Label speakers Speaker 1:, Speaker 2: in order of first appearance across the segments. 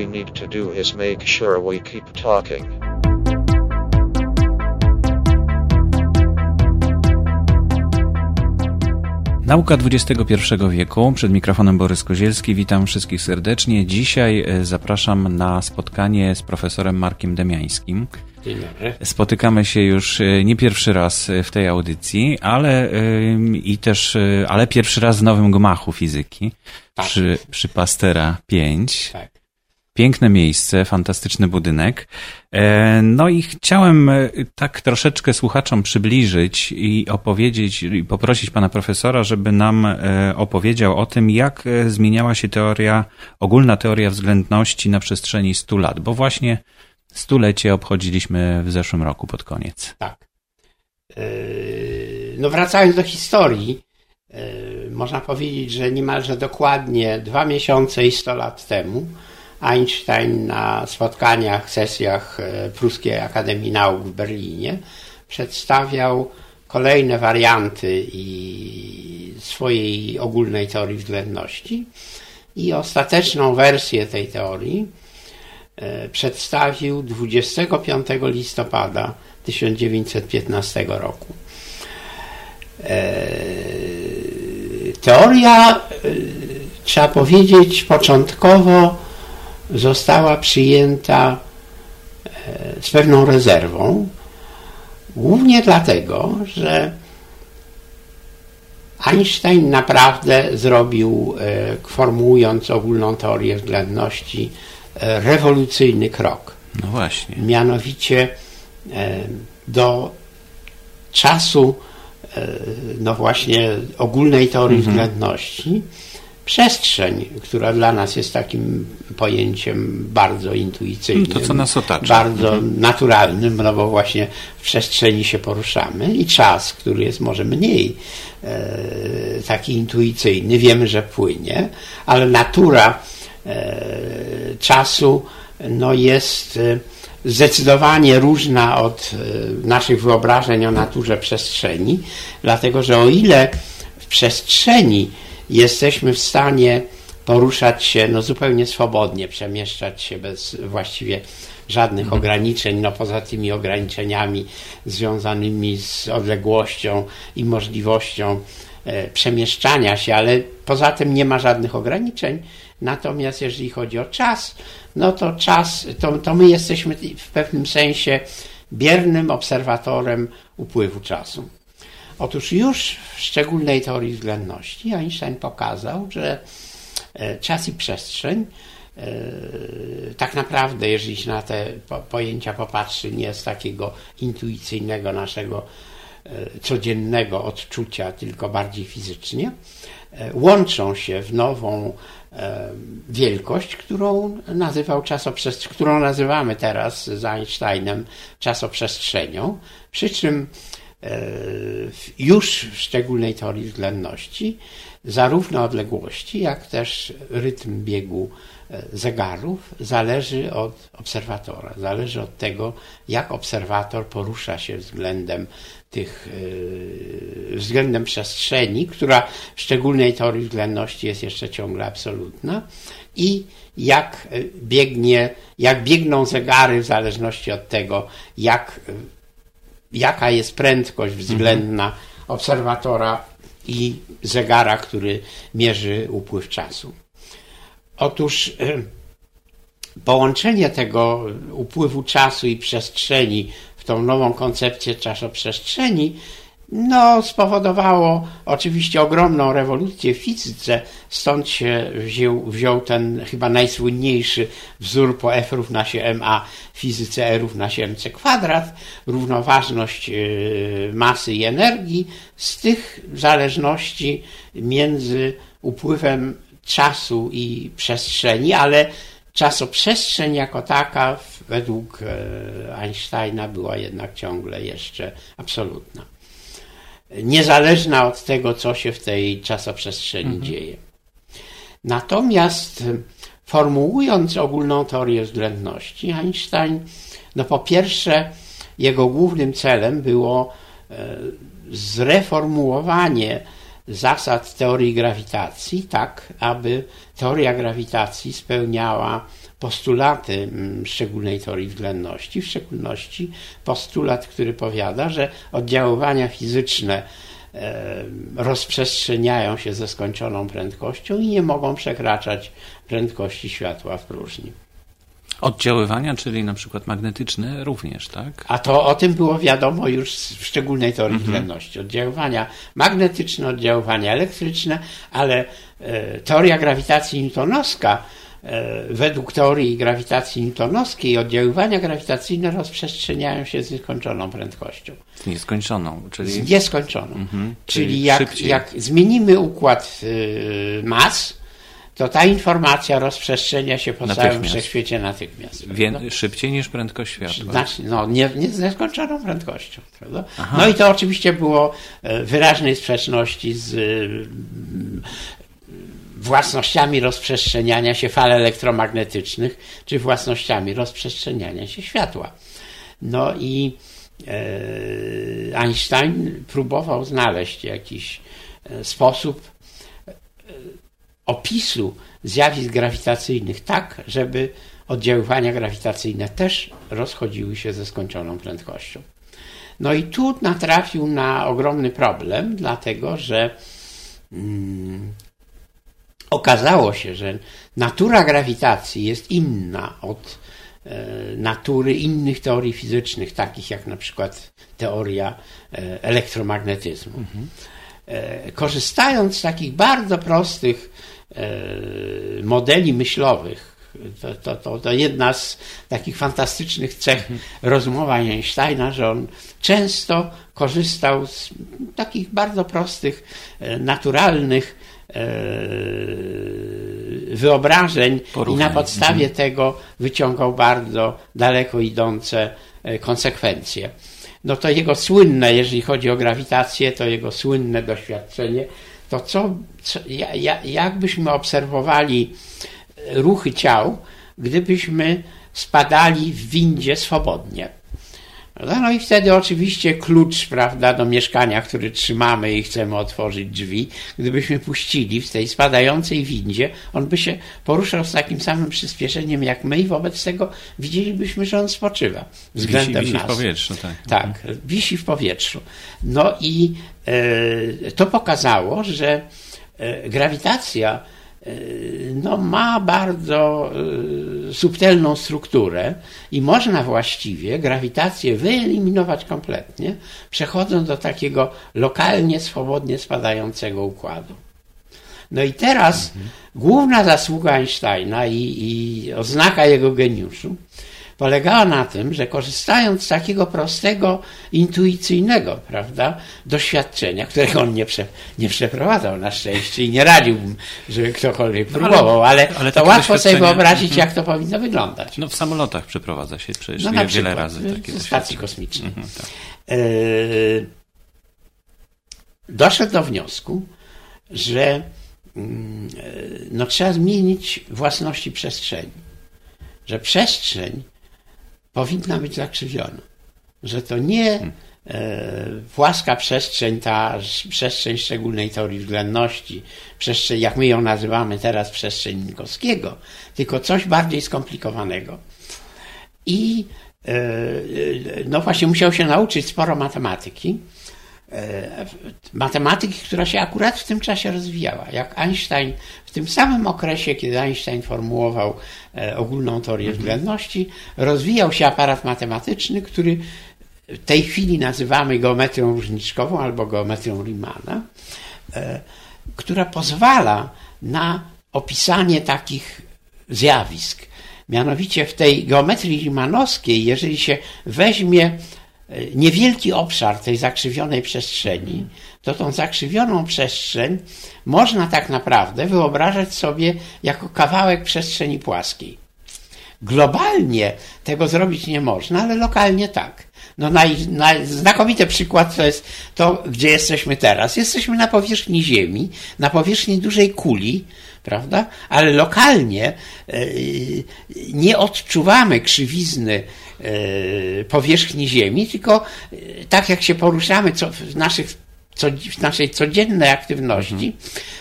Speaker 1: we need to do is make sure we keep talking.
Speaker 2: Nauka XXI wieku. Przed mikrofonem Borys Kozielski. Witam wszystkich serdecznie. Dzisiaj e, zapraszam na spotkanie z profesorem Markiem Demiańskim.
Speaker 3: Dzień dobry.
Speaker 2: Spotykamy się już e, nie pierwszy raz e, w tej audycji, ale i też, ale pierwszy raz w nowym gmachu fizyki
Speaker 3: Tak.
Speaker 2: przy, przy Pastera 5.
Speaker 3: Tak.
Speaker 2: Piękne miejsce, fantastyczny budynek. E, No i chciałem e, tak troszeczkę słuchaczom przybliżyć i opowiedzieć, i poprosić pana profesora, żeby nam e, opowiedział o tym, jak zmieniała się teoria, ogólna teoria względności na przestrzeni 100 lat, bo właśnie stulecie obchodziliśmy w zeszłym roku pod koniec.
Speaker 3: Tak. No wracając do historii, można powiedzieć, że niemalże dokładnie dwa miesiące i 100 lat temu Einstein na spotkaniach, sesjach e, Pruskiej Akademii Nauk w Berlinie przedstawiał kolejne warianty i swojej ogólnej teorii względności i ostateczną wersję tej teorii e, przedstawił 25 listopada 1915 roku. E, Teoria, trzeba powiedzieć, początkowo została przyjęta e, z pewną rezerwą, głównie dlatego, że Einstein naprawdę zrobił, e, formułując ogólną teorię względności, e, rewolucyjny krok.
Speaker 2: No właśnie.
Speaker 3: Mianowicie do czasu, no właśnie, ogólnej teorii względności, przestrzeń, która dla nas jest takim pojęciem bardzo intuicyjnym.
Speaker 2: To, co nas otacza.
Speaker 3: Bardzo naturalnym, no bo właśnie w przestrzeni się poruszamy i czas, który jest może mniej e, taki intuicyjny, wiemy, że płynie, ale natura e, czasu no jest e, zdecydowanie różna od e, naszych wyobrażeń o naturze przestrzeni, dlatego że o ile w przestrzeni jesteśmy w stanie poruszać się no, zupełnie swobodnie, przemieszczać się bez właściwie żadnych ograniczeń, no poza tymi ograniczeniami związanymi z odległością i możliwością e, przemieszczania się, ale poza tym nie ma żadnych ograniczeń. Natomiast jeżeli chodzi o czas, no to czas, to, to my jesteśmy w pewnym sensie biernym obserwatorem upływu czasu. Otóż już w szczególnej teorii względności Einstein pokazał, że e, czas i przestrzeń e, tak naprawdę, jeżeli się na te po- pojęcia popatrzy, nie z takiego intuicyjnego naszego e, codziennego odczucia, tylko bardziej fizycznie, łączą się w nową wielkość, którą nazywał którą nazywamy teraz z Einsteinem czasoprzestrzenią, przy czym już w szczególnej teorii względności zarówno odległości, jak też rytm biegu e, zegarów zależy od obserwatora, zależy od tego, jak obserwator porusza się względem tych, e, względem przestrzeni, która w szczególnej teorii względności jest jeszcze ciągle absolutna i jak e, biegnie, jak biegną zegary w zależności od tego, jak e, jaka jest prędkość względna obserwatora i zegara, który mierzy upływ czasu. Otóż połączenie tego upływu czasu i przestrzeni w tą nową koncepcję czasoprzestrzeni no, spowodowało oczywiście ogromną rewolucję w fizyce, stąd się wziął, wziął ten chyba najsłynniejszy wzór po F równa się ma w fizyce E równa się mc kwadrat, równoważność yy, masy i energii. Z tych zależności między upływem czasu i przestrzeni, ale czasoprzestrzeń jako taka według e, Einsteina była jednak ciągle jeszcze absolutna niezależna od tego, co się w tej czasoprzestrzeni dzieje. Natomiast y, formułując ogólną teorię względności, Einstein, no po pierwsze, jego głównym celem było e, zreformułowanie zasad teorii grawitacji, tak aby teoria grawitacji spełniała postulaty mm, szczególnej teorii względności, w szczególności postulat, który powiada, że oddziaływania fizyczne e, rozprzestrzeniają się ze skończoną prędkością i nie mogą przekraczać prędkości światła w próżni.
Speaker 2: Oddziaływania, czyli na przykład magnetyczne również, tak?
Speaker 3: A to o tym było wiadomo już w szczególnej teorii mhm. względności. Oddziaływania magnetyczne, oddziaływania elektryczne, ale e, teoria grawitacji newtonowska według teorii grawitacji newtonowskiej oddziaływania grawitacyjne rozprzestrzeniają się z nieskończoną prędkością.
Speaker 2: Z nieskończoną, czyli...
Speaker 3: Z nieskończoną. Mhm, czyli, czyli jak, jak zmienimy układ y, mas, to ta informacja rozprzestrzenia się po natychmiast. całym wszechświecie natychmiast.
Speaker 2: Wie, szybciej niż prędkość światła.
Speaker 3: Znaczy, no, nie, nie z nieskończoną prędkością. Prawda? No i to oczywiście było e, wyraźnej sprzeczności z e, własnościami rozprzestrzeniania się fal elektromagnetycznych, czy własnościami rozprzestrzeniania się światła. No i e, Einstein próbował znaleźć jakiś e, sposób opisu zjawisk grawitacyjnych tak, żeby oddziaływania grawitacyjne też rozchodziły się ze skończoną prędkością. No i tu natrafił na ogromny problem, dlatego że mm, okazało się, że natura grawitacji jest inna od e, natury innych teorii fizycznych, takich jak na przykład teoria e, elektromagnetyzmu. Mhm. E, korzystając z takich bardzo prostych modeli myślowych. To, to, to, to jedna z takich fantastycznych cech rozmowy Einsteina, że on często korzystał z takich bardzo prostych, naturalnych e, wyobrażeń i na podstawie mhm. tego wyciągał bardzo daleko idące konsekwencje. No to jego słynne, jeżeli chodzi o grawitację, to jego słynne doświadczenie to co, co ja, jakbyśmy obserwowali ruchy ciał, gdybyśmy spadali w windzie swobodnie. No i wtedy oczywiście klucz, prawda, do mieszkania, który trzymamy i chcemy otworzyć drzwi, gdybyśmy puścili w tej spadającej windzie, on by się poruszał z takim samym przyspieszeniem jak my i wobec tego widzielibyśmy, że on spoczywa względem
Speaker 2: wisi,
Speaker 3: wisi
Speaker 2: nas. w powietrzu, tak.
Speaker 3: Tak, wisi w powietrzu. No i e, to pokazało, że e, grawitacja no, ma bardzo e, subtelną strukturę i można właściwie grawitację wyeliminować kompletnie, przechodząc do takiego lokalnie, swobodnie spadającego układu. No i teraz mhm. główna zasługa Einsteina i, i oznaka jego geniuszu polegała na tym, że korzystając z takiego prostego, intuicyjnego, prawda, doświadczenia, którego on nie, prze, nie przeprowadzał na szczęście i nie radziłbym, żeby ktokolwiek próbował, ale, ale, ale to łatwo sobie wyobrazić, jak to powinno wyglądać.
Speaker 2: No w samolotach przeprowadza się przecież no, wiele przykład, razy takie
Speaker 3: w stacji kosmicznej. Mhm, tak. e, doszedł do wniosku, że mm, e, no, trzeba zmienić własności przestrzeni. Że przestrzeń powinna być zakrzywiona. Że to nie hmm. e, płaska przestrzeń, ta przestrzeń szczególnej teorii względności, przestrzeń, jak my ją nazywamy teraz, przestrzeń Minkowskiego, tylko coś bardziej skomplikowanego. I e, no właśnie musiał się nauczyć sporo matematyki, e, matematyki, która się akurat w tym czasie rozwijała. Jak Einstein, w tym samym okresie, kiedy Einstein formułował e, ogólną teorię mhm. względności, rozwijał się aparat matematyczny, który w tej chwili nazywamy geometrią różniczkową albo geometrią Riemanna, e, która pozwala na opisanie takich zjawisk. Mianowicie w tej geometrii Riemannowskiej, jeżeli się weźmie niewielki obszar tej zakrzywionej przestrzeni, to tą zakrzywioną przestrzeń można tak naprawdę wyobrażać sobie jako kawałek przestrzeni płaskiej. Globalnie tego zrobić nie można, ale lokalnie tak. No naj, naj, znakomity przykład to jest to, gdzie jesteśmy teraz. Jesteśmy na powierzchni Ziemi, na powierzchni dużej kuli, prawda? Ale lokalnie e, nie odczuwamy krzywizny e, powierzchni Ziemi, tylko e, tak jak się poruszamy co, w, naszych, co, w naszej codziennej aktywności, mhm.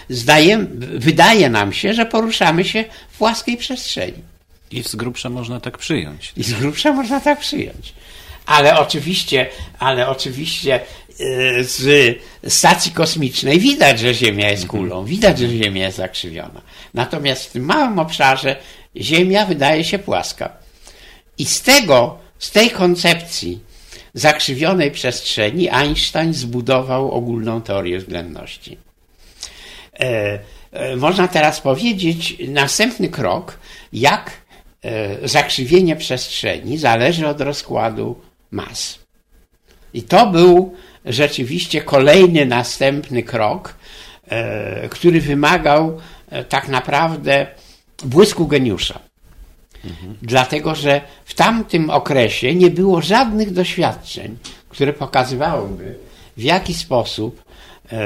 Speaker 3: zdaje, wydaje nam się, że poruszamy się w płaskiej przestrzeni.
Speaker 2: I z grubsza można tak przyjąć.
Speaker 3: I z grubsza można tak przyjąć. Ale oczywiście, ale oczywiście y, z stacji kosmicznej widać, że Ziemia jest kulą, widać, że Ziemia jest zakrzywiona. Natomiast w tym małym obszarze Ziemia wydaje się płaska. I z tego, z tej koncepcji zakrzywionej przestrzeni Einstein zbudował ogólną teorię względności. E, e, można teraz powiedzieć następny krok, jak e, zakrzywienie przestrzeni zależy od rozkładu mas. I to był rzeczywiście kolejny następny krok, e, który wymagał e, tak naprawdę błysku geniusza. Dlatego, że w tamtym okresie nie było żadnych doświadczeń, które pokazywałyby, w jaki sposób e,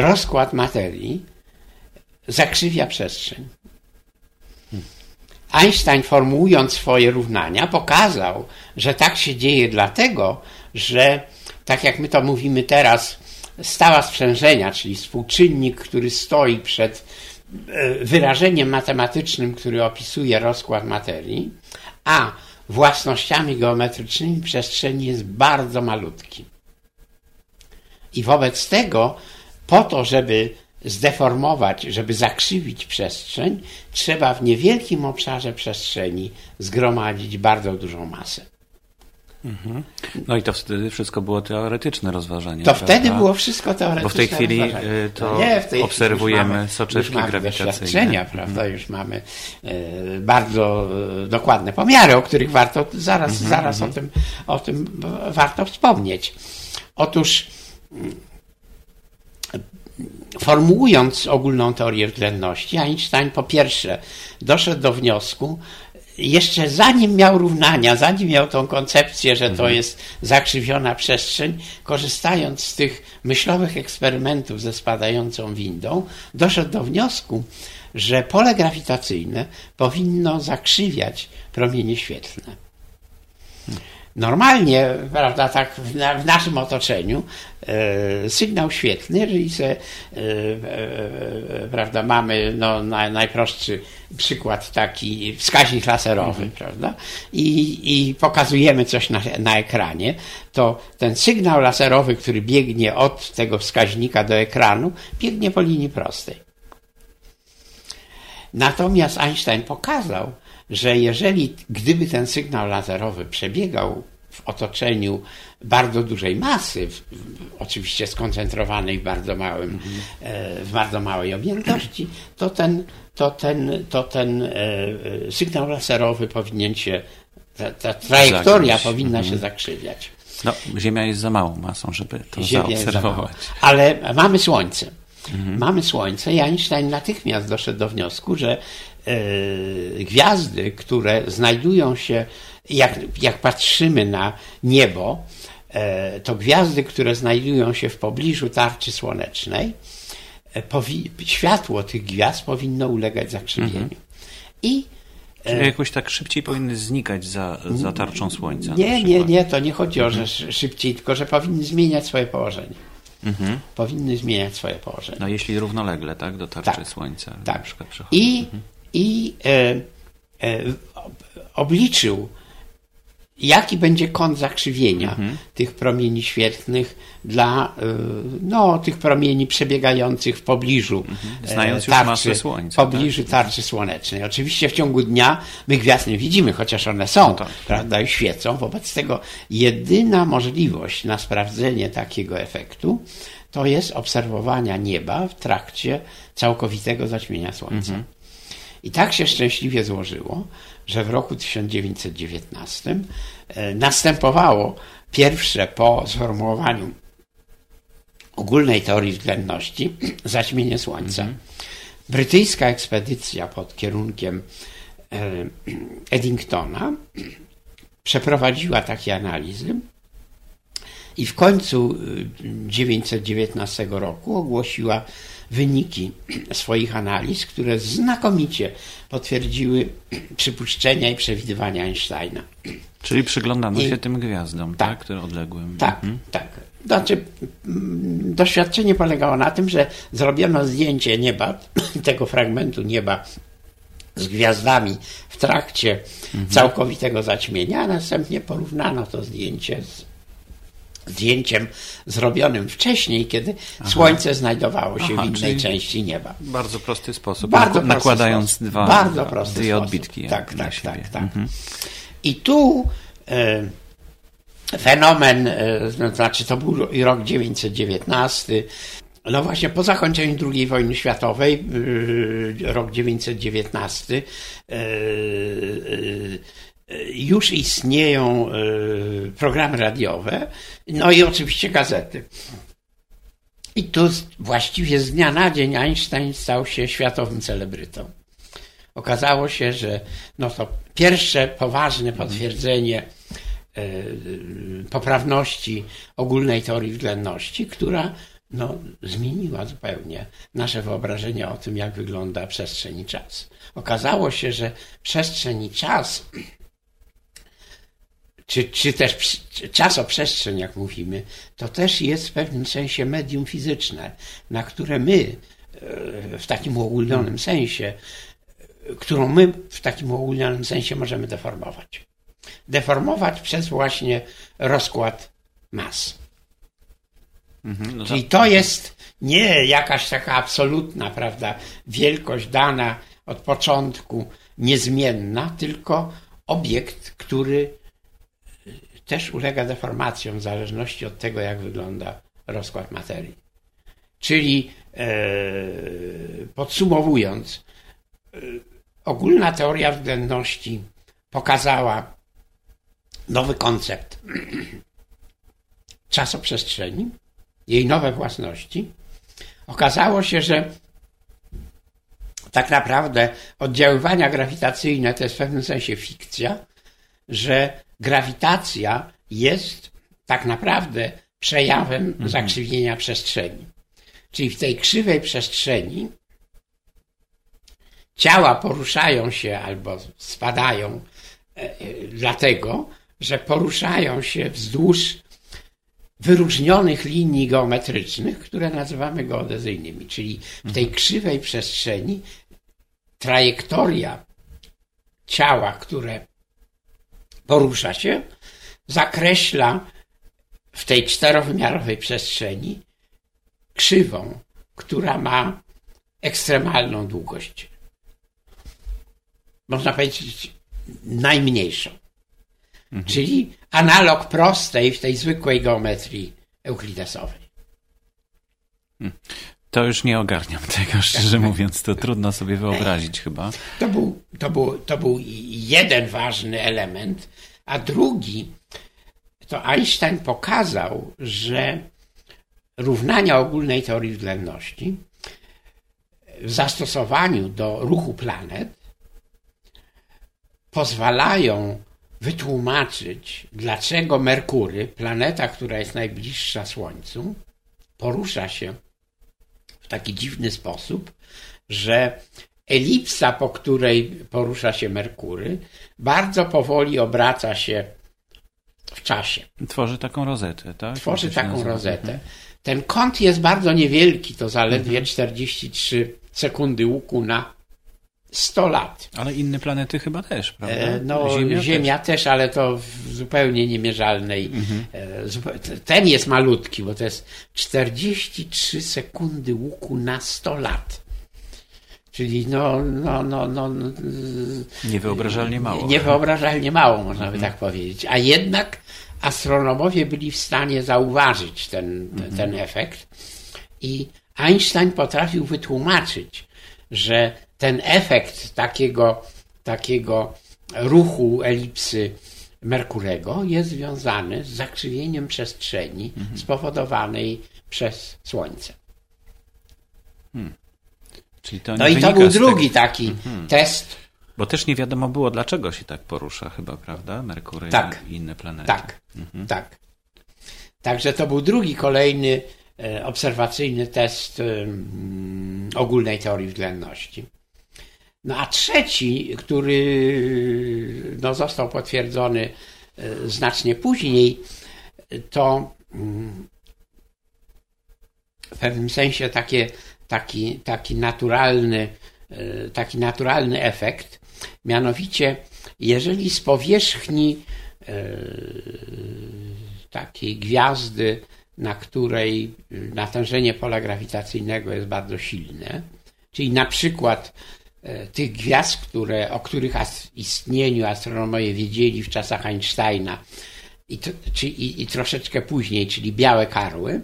Speaker 3: rozkład materii zakrzywia przestrzeń. Einstein, formułując swoje równania, pokazał, że tak się dzieje dlatego, że tak jak my to mówimy teraz, stała sprzężenia, czyli współczynnik, który stoi przed e, wyrażeniem matematycznym, który opisuje rozkład materii, a własnościami geometrycznymi przestrzeni jest bardzo malutki. I wobec tego, po to, żeby zdeformować, żeby zakrzywić przestrzeń, trzeba w niewielkim obszarze przestrzeni zgromadzić bardzo dużą masę.
Speaker 2: No i to wtedy wszystko było teoretyczne rozważanie.
Speaker 3: To
Speaker 2: prawda?
Speaker 3: wtedy było wszystko teoretyczne.
Speaker 2: Bo w tej chwili
Speaker 3: rozważanie.
Speaker 2: y, to
Speaker 3: No nie, tej chwili
Speaker 2: obserwujemy
Speaker 3: mamy,
Speaker 2: soczewki
Speaker 3: mamy
Speaker 2: grawitacyjne. Mhm.
Speaker 3: prawda? Już mamy e, bardzo e, dokładne pomiary, o których warto zaraz,
Speaker 2: Mhm,
Speaker 3: zaraz o, tym, o tym warto wspomnieć. Otóż mm, formułując ogólną teorię względności, Einstein po pierwsze doszedł do wniosku, jeszcze zanim miał równania, zanim miał tą koncepcję, że to jest zakrzywiona przestrzeń, korzystając z tych myślowych eksperymentów ze spadającą windą, doszedł do wniosku, że pole grawitacyjne powinno zakrzywiać promienie świetlne. Normalnie, prawda, tak w, na, w naszym otoczeniu e, sygnał świetlny, jeżeli se, e, e, e, prawda, mamy no, na, najprostszy przykład taki wskaźnik laserowy, prawda, i, i pokazujemy coś na, na ekranie, to ten sygnał laserowy, który biegnie od tego wskaźnika do ekranu, biegnie po linii prostej. Natomiast Einstein pokazał, że jeżeli, gdyby ten sygnał laserowy przebiegał w otoczeniu bardzo dużej masy, w, w, oczywiście skoncentrowanej w bardzo, małym, e, w bardzo małej objętości, to ten, to ten, to ten e, e, sygnał laserowy powinien się, ta, ta trajektoria powinna się zakrzywiać.
Speaker 2: No, Ziemia jest za małą masą, żeby to
Speaker 3: Ziemia
Speaker 2: zaobserwować.
Speaker 3: Ale mamy Słońce. Mamy Słońce i Einstein natychmiast doszedł do wniosku, że e, gwiazdy, które znajdują się, jak, jak patrzymy na niebo, e, to gwiazdy, które znajdują się w pobliżu tarczy słonecznej, e, światło tych gwiazd powinno ulegać zakrzywieniu. I
Speaker 2: Czyli jakoś tak szybciej powinny znikać za, za tarczą słońca.
Speaker 3: Nie, nie, nie, to nie chodzi o, że sz- szybciej, tylko że powinny zmieniać swoje położenie. Powinny zmieniać swoje położenie.
Speaker 2: No jeśli równolegle, tak, do tarczy
Speaker 3: Tak.
Speaker 2: słońca na
Speaker 3: Tak.
Speaker 2: przykład przechodzą.
Speaker 3: I, i e, e, ob- obliczył, jaki będzie kąt zakrzywienia
Speaker 2: Mhm.
Speaker 3: tych promieni świetlnych dla e, no, tych promieni przebiegających w pobliżu e,
Speaker 2: Znając już
Speaker 3: tarczy,
Speaker 2: masę Słońca,
Speaker 3: w pobliżu tarczy słonecznej. Oczywiście w ciągu dnia my gwiazd nie widzimy, chociaż one są,
Speaker 2: tak.
Speaker 3: prawda, i świecą. Wobec tego jedyna możliwość na sprawdzenie takiego efektu to jest obserwowania nieba w trakcie całkowitego zaćmienia Słońca. I tak się szczęśliwie złożyło, że w roku 1919 e, następowało pierwsze po sformułowaniu ogólnej teorii względności zaćmienie Słońca. Brytyjska ekspedycja pod kierunkiem e, Eddingtona przeprowadziła takie analizy i w końcu y, 919 roku ogłosiła wyniki swoich analiz, które znakomicie potwierdziły przypuszczenia i przewidywania Einsteina.
Speaker 2: Czyli przyglądano
Speaker 3: I-
Speaker 2: się tym gwiazdom, tak,
Speaker 3: Tak.
Speaker 2: które odległym.
Speaker 3: Tak,
Speaker 2: Mhm.
Speaker 3: tak. Znaczy, mm, doświadczenie polegało na tym, że zrobiono zdjęcie nieba, tego fragmentu nieba z gwiazdami w trakcie całkowitego zaćmienia, a następnie porównano to zdjęcie z zdjęciem zrobionym wcześniej, kiedy Słońce znajdowało się
Speaker 2: Aha,
Speaker 3: w innej części nieba.
Speaker 2: Bardzo prosty sposób.
Speaker 3: Bardzo prosty
Speaker 2: nakładając dwa,
Speaker 3: Bardzo prosty
Speaker 2: dwie odbitki.
Speaker 3: Tak, tak,
Speaker 2: siebie.
Speaker 3: tak, tak.
Speaker 2: Mhm.
Speaker 3: I tu e, fenomen, e, no, znaczy to był rok 919, no właśnie po zakończeniu II wojny światowej, e, rok 919, e, e, już istnieją e, programy radiowe, no i oczywiście gazety. I tu właściwie z dnia na dzień Einstein stał się światowym celebrytą. Okazało się, że no to pierwsze poważne potwierdzenie e, poprawności ogólnej teorii względności, która no, zmieniła zupełnie nasze wyobrażenie o tym, jak wygląda przestrzeń i czas. Okazało się, że przestrzeń i czas, czy, czy też czasoprzestrzeń, jak mówimy, to też jest w pewnym sensie medium fizyczne, na które my e, w takim uogólnionym sensie którą my w takim uogólnionym sensie możemy deformować. Deformować przez właśnie rozkład mas.
Speaker 2: Mhm. No
Speaker 3: Czyli to jest nie jakaś taka absolutna, prawda, wielkość dana od początku, niezmienna, tylko obiekt, który też ulega deformacjom w zależności od tego, jak wygląda rozkład materii. Czyli e, podsumowując, e, ogólna teoria względności pokazała nowy koncept czasoprzestrzeni, jej nowe własności. Okazało się, że tak naprawdę oddziaływania grawitacyjne to jest w pewnym sensie fikcja, że grawitacja jest tak naprawdę przejawem zakrzywienia przestrzeni. Czyli w tej krzywej przestrzeni ciała poruszają się albo spadają e, e, dlatego, że poruszają się wzdłuż wyróżnionych linii geometrycznych, które nazywamy geodezyjnymi. Czyli w tej krzywej przestrzeni trajektoria ciała, które porusza się, zakreśla w tej czterowymiarowej przestrzeni krzywą, która ma ekstremalną długość. Można powiedzieć najmniejszą. Czyli analog prostej w tej zwykłej geometrii euklidesowej.
Speaker 2: To już nie ogarniam tego, szczerze mówiąc. To trudno sobie wyobrazić chyba.
Speaker 3: To był, to, był, to był jeden ważny element, a drugi to Einstein pokazał, że równania ogólnej teorii względności w zastosowaniu do ruchu planet pozwalają wytłumaczyć, dlaczego Merkury, planeta, która jest najbliższa Słońcu, porusza się w taki dziwny sposób, że elipsa, po której porusza się Merkury, bardzo powoli obraca się w czasie.
Speaker 2: Tworzy taką rozetę, tak?
Speaker 3: Tworzy taką
Speaker 2: nazywa?
Speaker 3: rozetę. Ten kąt jest bardzo niewielki, to zaledwie 43 sekundy łuku na 100 lat.
Speaker 2: Ale inne planety chyba też, prawda?
Speaker 3: E, No, Ziemia, też. ale to w zupełnie niemierzalnej. e, zupe- t- Ten jest malutki, bo to jest 43 sekundy łuku na 100 lat. Czyli no, no, no, no,
Speaker 2: Niewyobrażalnie mało.
Speaker 3: Niewyobrażalnie mało, można by tak powiedzieć. A jednak astronomowie byli w stanie zauważyć ten, ten efekt i Einstein potrafił wytłumaczyć, że ten efekt takiego, takiego ruchu elipsy Merkurego jest związany z zakrzywieniem przestrzeni spowodowanej przez Słońce.
Speaker 2: Nie
Speaker 3: No i to był drugi
Speaker 2: Tego,
Speaker 3: taki test.
Speaker 2: bo też nie wiadomo było, dlaczego się tak porusza chyba, prawda? Merkury
Speaker 3: Tak.
Speaker 2: i inne planety.
Speaker 3: Tak, tak. Także to był drugi kolejny e, obserwacyjny test em, ogólnej teorii względności. No a trzeci, który no, został potwierdzony e, znacznie później, to mm, w pewnym sensie takie, taki, taki naturalny taki naturalny efekt. Mianowicie, jeżeli z powierzchni takiej gwiazdy, na której natężenie pola grawitacyjnego jest bardzo silne, czyli na przykład tych gwiazd, które, o których istnieniu astronomowie wiedzieli w czasach Einsteina i, czy, i, i troszeczkę później, czyli białe karły,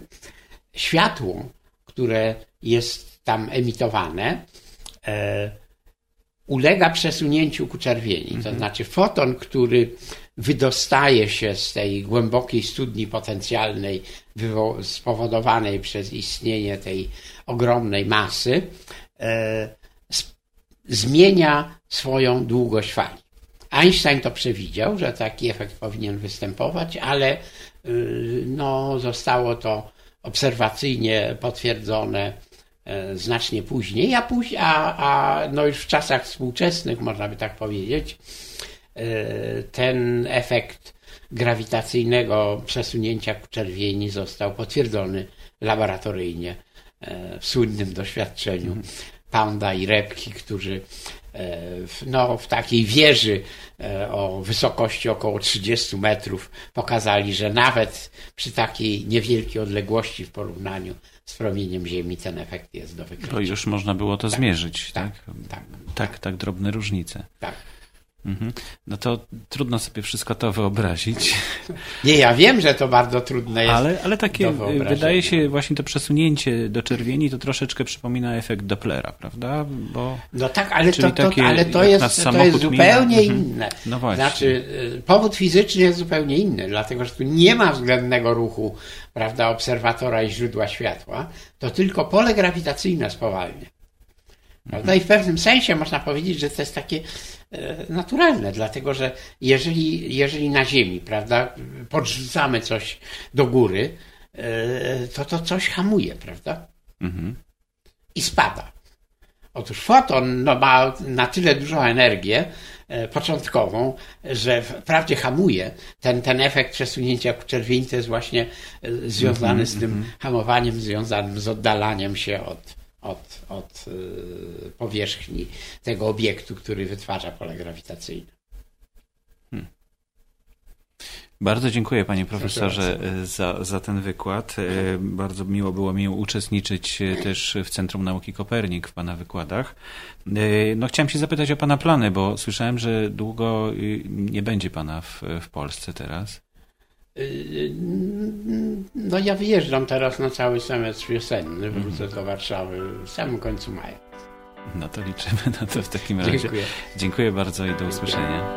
Speaker 3: światło, które jest tam emitowane, e, ulega przesunięciu ku czerwieni. To mhm. znaczy foton, który wydostaje się z tej głębokiej studni potencjalnej spowodowanej przez istnienie tej ogromnej masy, e, zmienia swoją długość fali. Einstein to przewidział, że taki efekt powinien występować, ale y, no, zostało to obserwacyjnie potwierdzone znacznie później, a, później, a, a no już w czasach współczesnych, można by tak powiedzieć, e, ten efekt grawitacyjnego przesunięcia ku czerwieni został potwierdzony laboratoryjnie e, w słynnym doświadczeniu Pounda i Repki, którzy w, no, w takiej wieży o wysokości około 30 metrów pokazali, że nawet przy takiej niewielkiej odległości w porównaniu z promieniem Ziemi ten efekt jest do wykrycia.
Speaker 2: To już można było to tak, zmierzyć, tak?
Speaker 3: Tak, tak,
Speaker 2: tak, tak drobne różnice.
Speaker 3: Tak.
Speaker 2: Mhm. No to trudno sobie wszystko to wyobrazić.
Speaker 3: Nie, ja wiem, że to bardzo trudne jest.
Speaker 2: Ale, ale takie, wydaje się, właśnie to przesunięcie do czerwieni to troszeczkę przypomina efekt Dopplera, prawda?
Speaker 3: Bo, no tak, ale to, to, ale to jest, to jest zupełnie mina. Mhm. inne. No właśnie. Znaczy, y, powód fizyczny jest zupełnie inny, dlatego że tu nie ma względnego ruchu, prawda, obserwatora i źródła światła, to tylko pole grawitacyjne spowalnia. Prawda? I w pewnym sensie można powiedzieć, że to jest takie naturalne, dlatego że jeżeli, jeżeli na Ziemi, prawda, podrzucamy coś do góry, e, to to coś hamuje, prawda? Mhm. I spada. Otóż foton no, ma na tyle dużą energię e, początkową, że wprawdzie hamuje. Ten, ten efekt przesunięcia ku czerwieni to jest właśnie związany -hmm, z tym mm -hmm. hamowaniem, związanym z oddalaniem się od, od, od y, powierzchni tego obiektu, który wytwarza pole grawitacyjne. Hmm.
Speaker 2: Bardzo dziękuję panie profesorze y, za, za ten wykład. Y, bardzo miło było mi uczestniczyć też w Centrum Nauki Kopernik w pana wykładach. No chciałem się zapytać o pana plany, bo słyszałem, że długo nie będzie pana w, w Polsce teraz.
Speaker 3: No ja wyjeżdżam teraz na cały semestr wiosenny, wrócę mm. do Warszawy w samym końcu maja.
Speaker 2: No to liczymy na to w takim razie. Dziękuję. Dziękuję bardzo i do usłyszenia.